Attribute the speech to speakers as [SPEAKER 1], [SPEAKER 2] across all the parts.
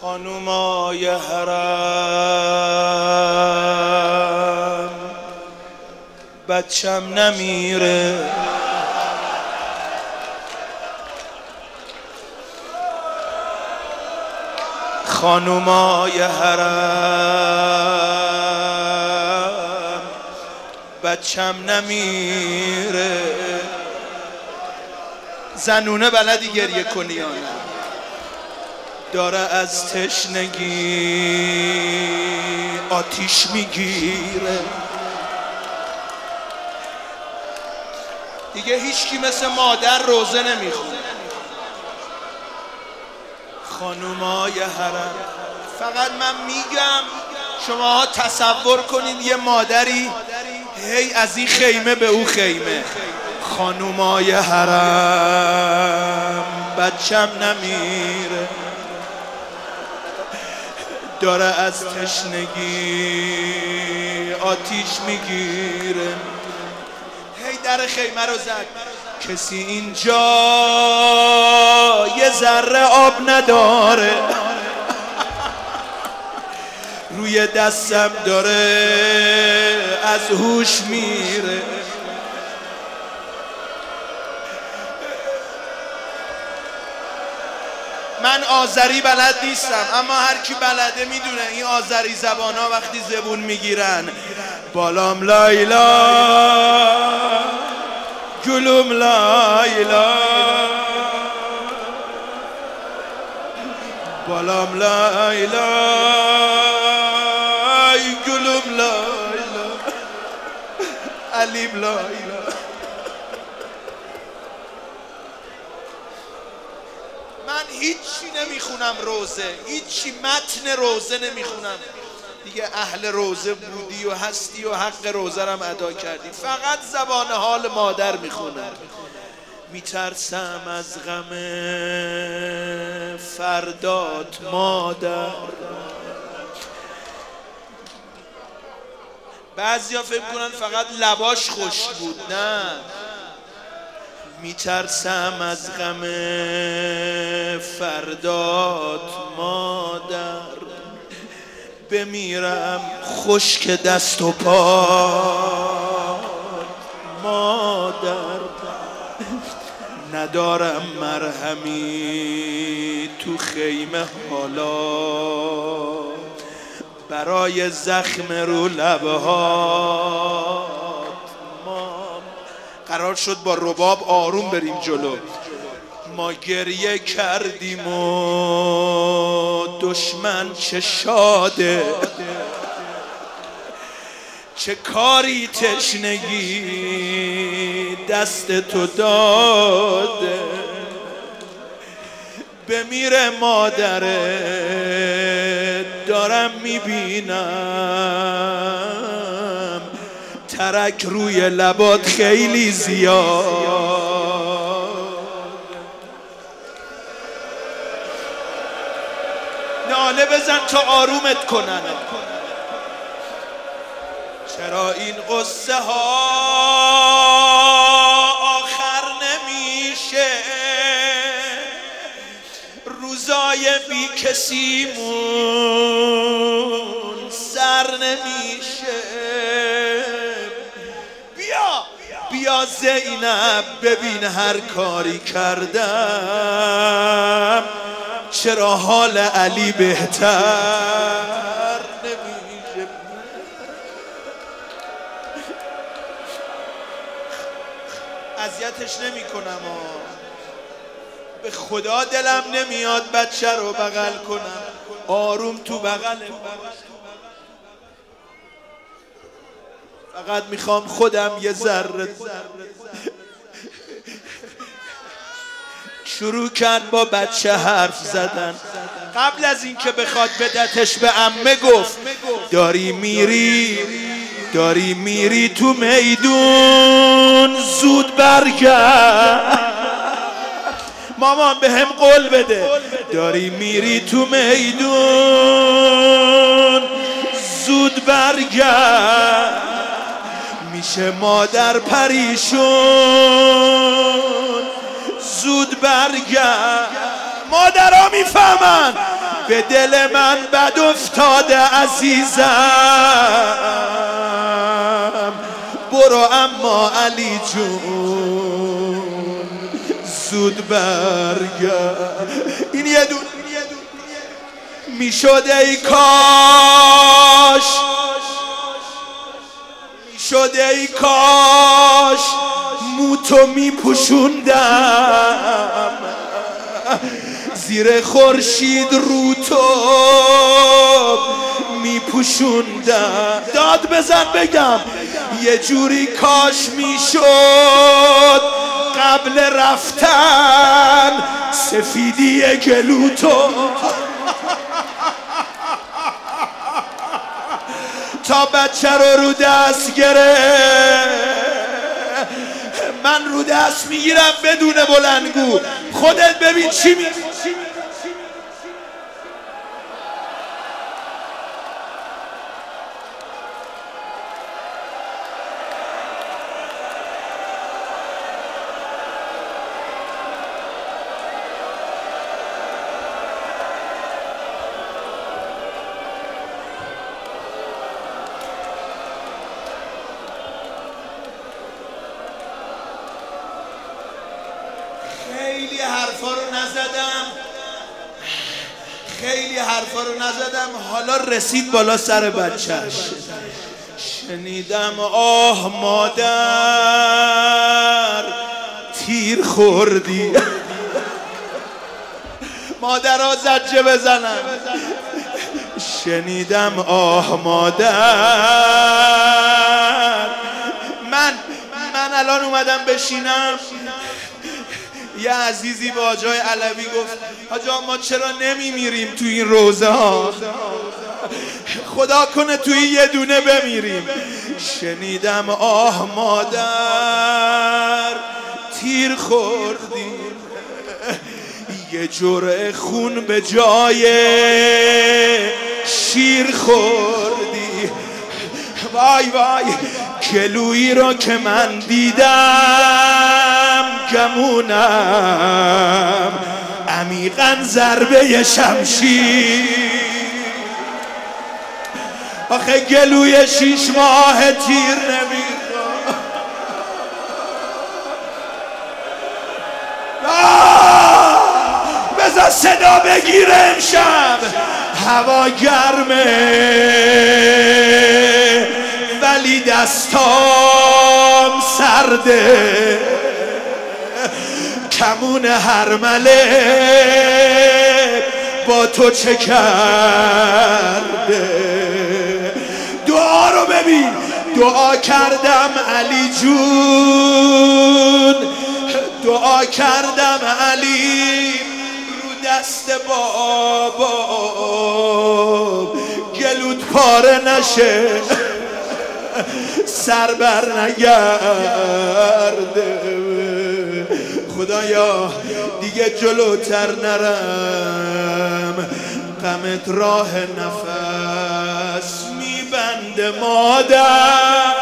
[SPEAKER 1] خانومای حرم. بچم نمیره. خانومای حرم. بچم نمیره. زنونه بلدی گریه کنی یا داره از تشنگی آتیش می‌گیره. دیگه هیچکی مثل مادر روزه نمی‌خونه. خانومای حرم. فقط من میگم شما تصور کنید یه مادری هی از این خیمه به او خیمه. خانومای حرم بچم نمیره. داره از تشنگی آتیش می‌گیره. هی در خیمه رو زد. کسی اینجا یه ذره آب نداره. روی دستم داره از هوش میره. من آذری بلد نیستم اما هر کی بلده می‌دونه. این آذری زبان ها وقتی زبون می‌گیرن. بالام لایلا گلوم لایلا بالام لایلا گلوم لایلا علیم لایلا من هیچی نمی‌خونم روزه هیچی متن روزه نمی‌خونم. دیگه اهل روزه بودی و هستی و حق روزه رم ادا کردی. فقط زبان حال مادر می‌خونم میترسم از غم فردات مادر. بعضیا فکر کنن فقط لباش خوش بود نه. میترسم از غم فردات مادر. بمیرم خشک دست و پا. مادر ندارم مرهمی تو خیمه حالا. برای زخم رو لبهات قرار شد با رباب آروم بریم جلو. ما گریه کردیم و دشمن چه شاده. چه کاری تشنگی دست تو داده. بمیره مادره دارم می‌بینم. ترک روی لبات خیلی زیاد. ناله بزن تا آرومت کنن. چرا این قصه ها آخر نمیشه؟ روزای بی کسیمون سر نمیشه. بیا زینب ببین هر کاری کردم. چرا حال علی بهتر نمیشه اذیتش نمی کنم به خدا دلم نمیاد بچه رو بغل کنم. آروم تو بغلم. فقط می‌خوام خودم یه ذره شروع کرد با بچه حرف زدن. قبل از اینکه بخواد بدتش به امه گفت داری میری داری میری تو میدون زود برگرد. مامان به هم قول بده داری میری تو میدون زود برگرد. میشه مادر پریشون. زود برگرد. مادرها می‌فهمن. به دل من بد افتاده عزیزم. برو اما علی جون. زود برگرد. این یه دون می‌شده ای کاش. می‌شده ای کاش موتو میپوشوندم. زیر خورشید رو تو میپوشوندم. داد بزن بگم یه جوری کاش می‌شد. قبل رفتن سفیدی گلوتو تا بچه رو رو دست گره. من رو دست می‌گیرم بدون بلندگو. خودت ببین چی می خیلی حرفا رو نزدم. حالا رسید بالا سر بچهش. شنیدم آه مادر تیر خوردی. مادر ها زجه بزنم شنیدم آه مادر. من من الان اومدم بشینم. یه عزیزی با جای علوی گفت حاجا ما چرا نمیمیریم تو این روزه خدا کنه توی یه دونه بمیریم. شنیدم آه مادر تیر خوردیم. یه جرعه خون به جای شیر خوردی. وای وای کلویی رو که من دیدم گمونم. عمیقا ضربه شمشیر. آخه گلوی شیش ماه تیر نمی‌خواد. بذار صدا بگیره امشب. هوا گرمه. ولی دستام سرده. کمون هرمله با تو چه کرده؟ دعا رو ببین دعا کردم علی جون. دعا کردم علی رو دست بابا. گلوت پاره نشه سر بر نگرده. خدایا دیگه جلوتر نرم. غمت راه نفس میبنده مادر.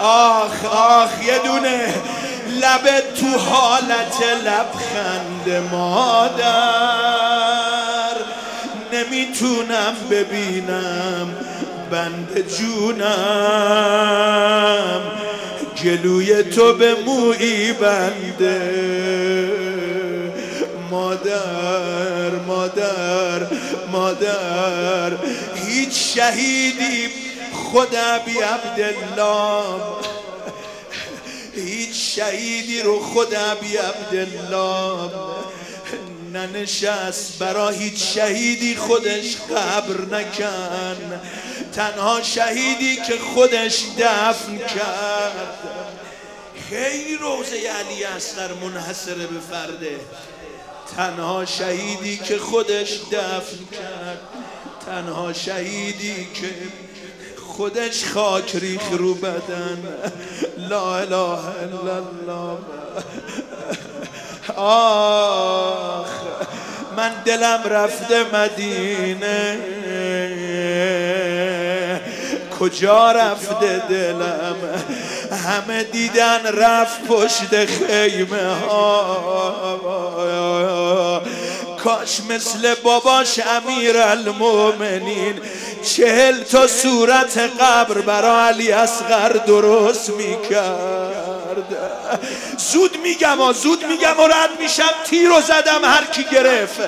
[SPEAKER 1] آخ آخ یه دونه لبت تو حالت لبخند مادر. نمی‌تونم ببینم بند جونم. گلوی تو به مویی بنده. مادر مادر مادر هیچ شهیدی خدا بی عبدالله. هیچ شهیدی رو خدا بی عبدالله. ننشست برا هیچ شهیدی خودش قبر نکن. تنها شهیدی که خودش دفن کرد. خیلی روزه علی اصغر منحصره به فرده تنها شهیدی که خودش دفن کرد. تنها شهیدی که خودش خاک ریخ رو بدن. لا اله الا الله. آخ من دلم رفته مدینه. کجا رفته دلم؟ همه دیدن رفت پشت خیمه ها. کاش مثل باباش امیر المومنین چهل تا صورت قبر برا علی اصغر درست می‌کرد. زود میگم و زود میگم و رد میشم. تیر و زدم هر کی گرفت.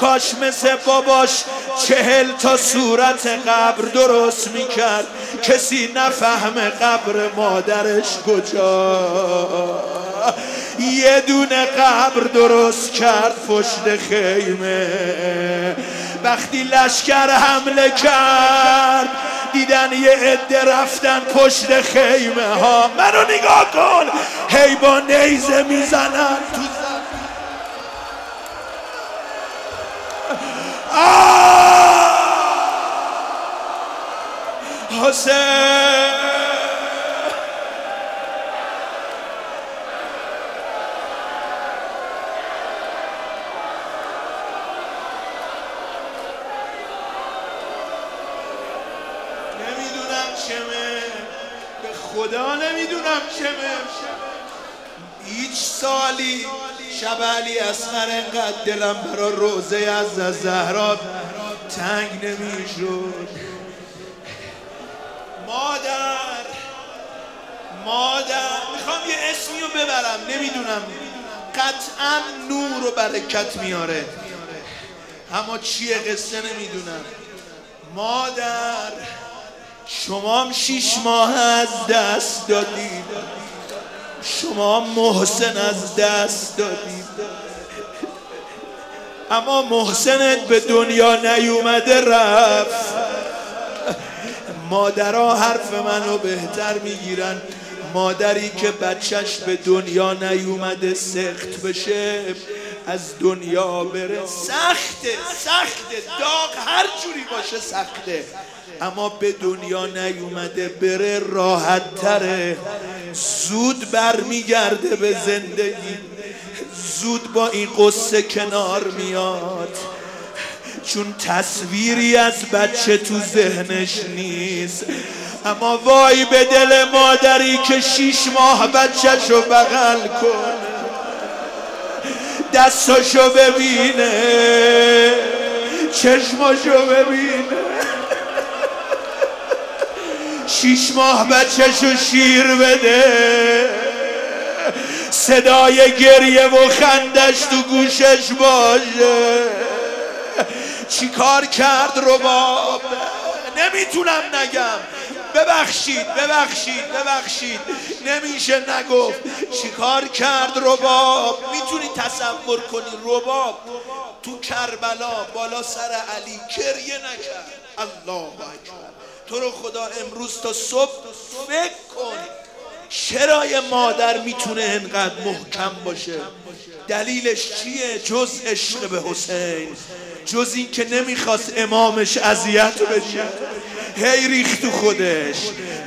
[SPEAKER 1] کاش مثل باباش چهل تا صورت قبر درست می‌کرد. کسی نفهم قبر مادرش کجا. یه دونه قبر درست کرد پشت خیمه. وقتی لشکر حمله کرد دیدن یه عده رفتن پشت خیمه ها. منو نگاه کن. هی با نیزه می‌زنن. تو حسین. هیچ سالی شب علی اصغر انقدر دلم برا روزه از زهرا تنگ نمی‌شد. مادر مادر می‌خوام یه اسمی رو ببرم نمی‌دونم. قطعا نور و برکت میاره. اما چیه قصه نمی‌دونم. مادر شما هم شیش ماه از دست دادید شما محسن از دست دادید اما محسنت به دنیا نیومده رفت. مادرها حرف منو بهتر می‌گیرن. مادری که بچهش به دنیا نیومده سخت بشه از دنیا بره. سخته سخته. داغ هر جوری باشه سخته. اما به دنیا نیومده بره راحت تره. زود برمیگرده به زندگی. زود با این قصه کنار میاد. چون تصویری از بچه تو ذهنش نیست. اما وای به دل مادری که شیش ماه بچهشو بغل کنه. دستاشو ببینه. چشماشو ببینه. شیش ماه بچهشو شیر بده. صدای گریه و خندش تو گوشش باشه. چیکار کرد رباب نمی‌تونم نگم. ببخشید ببخشید ببخشید. نمیشه نگفت. چیکار کرد رباب؟ می‌تونی تصور کنی رباب تو کربلا بالا سر علی گریه نکرد. الله اکبر. تو رو خدا امروز تا صبح فکر کن. چرا مادر می‌تونه انقدر محکم باشه؟ دلیلش چیه؟ جز عشق به حسین. جز این که نمی‌خواست امامش اذیت بشه. هی ریخت تو خودش.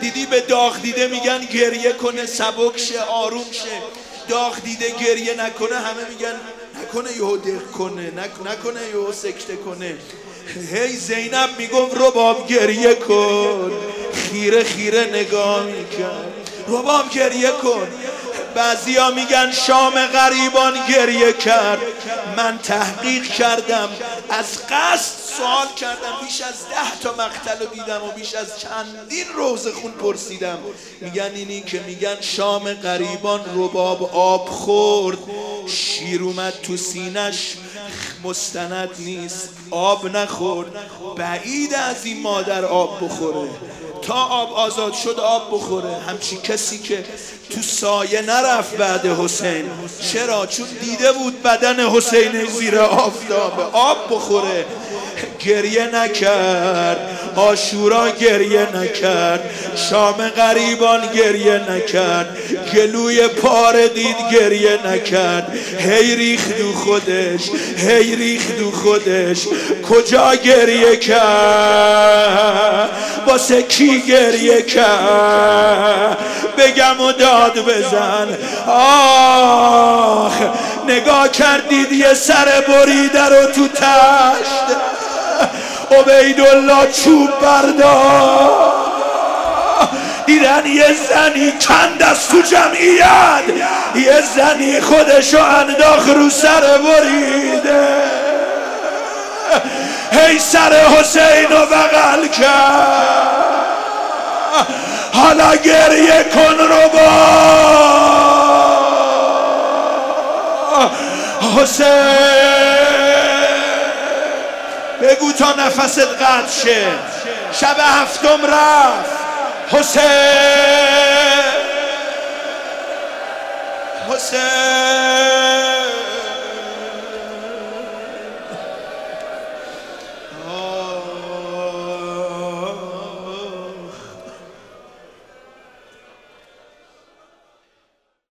[SPEAKER 1] دیدی به داغ دیده میگن گریه کنه سبک شه آروم شه. داغ دیده گریه نکنه همه میگن نکنه یهو دق کنه نکنه یهو سکته کنه. هی زینب می‌گفت رباب گریه کن. خیره خیره نگاه میکن رباب گریه کن. بعضیا میگن شام غریبان گریه کرد. من تحقیق کردم از قصد سوال کردم بیش از ده تا مقتل رو دیدم و بیش از چندین روز خون پرسیدم. میگن اینی که میگن شام غریبان رباب آب خورد. شیر اومد تو سینش مستند نیست آب نخورد. بعید از این مادر آب بخوره. تا آب آزاد شد آب بخوره. همچی کسی که تو سایه نرفت بعد حسین. چرا؟ چون دیده بود بدن حسین زیر آفتابه آب بخوره. گریه نکرد. آشورا گریه نکرد. شام غریبان گریه نکرد. گلوی پاره دید گریه نکرد. هی ریخ دو خودش هی ریخ دو خودش. کجا گریه کرد؟ واسه کی گریه کرد؟ بگم و داد بزن. آخ نگاه کردید یه سر بریده رو تو تشت. عبیدالله چوب بردار. دیدن یه زنی چند از تو جمعیت. یه زنی خودشو انداخ رو سر بریده هی سر حسین رو بغل کرد. حالا گریه کن رو با. حسین بگو تا نفست قطع شه. شب هفتم رفت. حسین حسین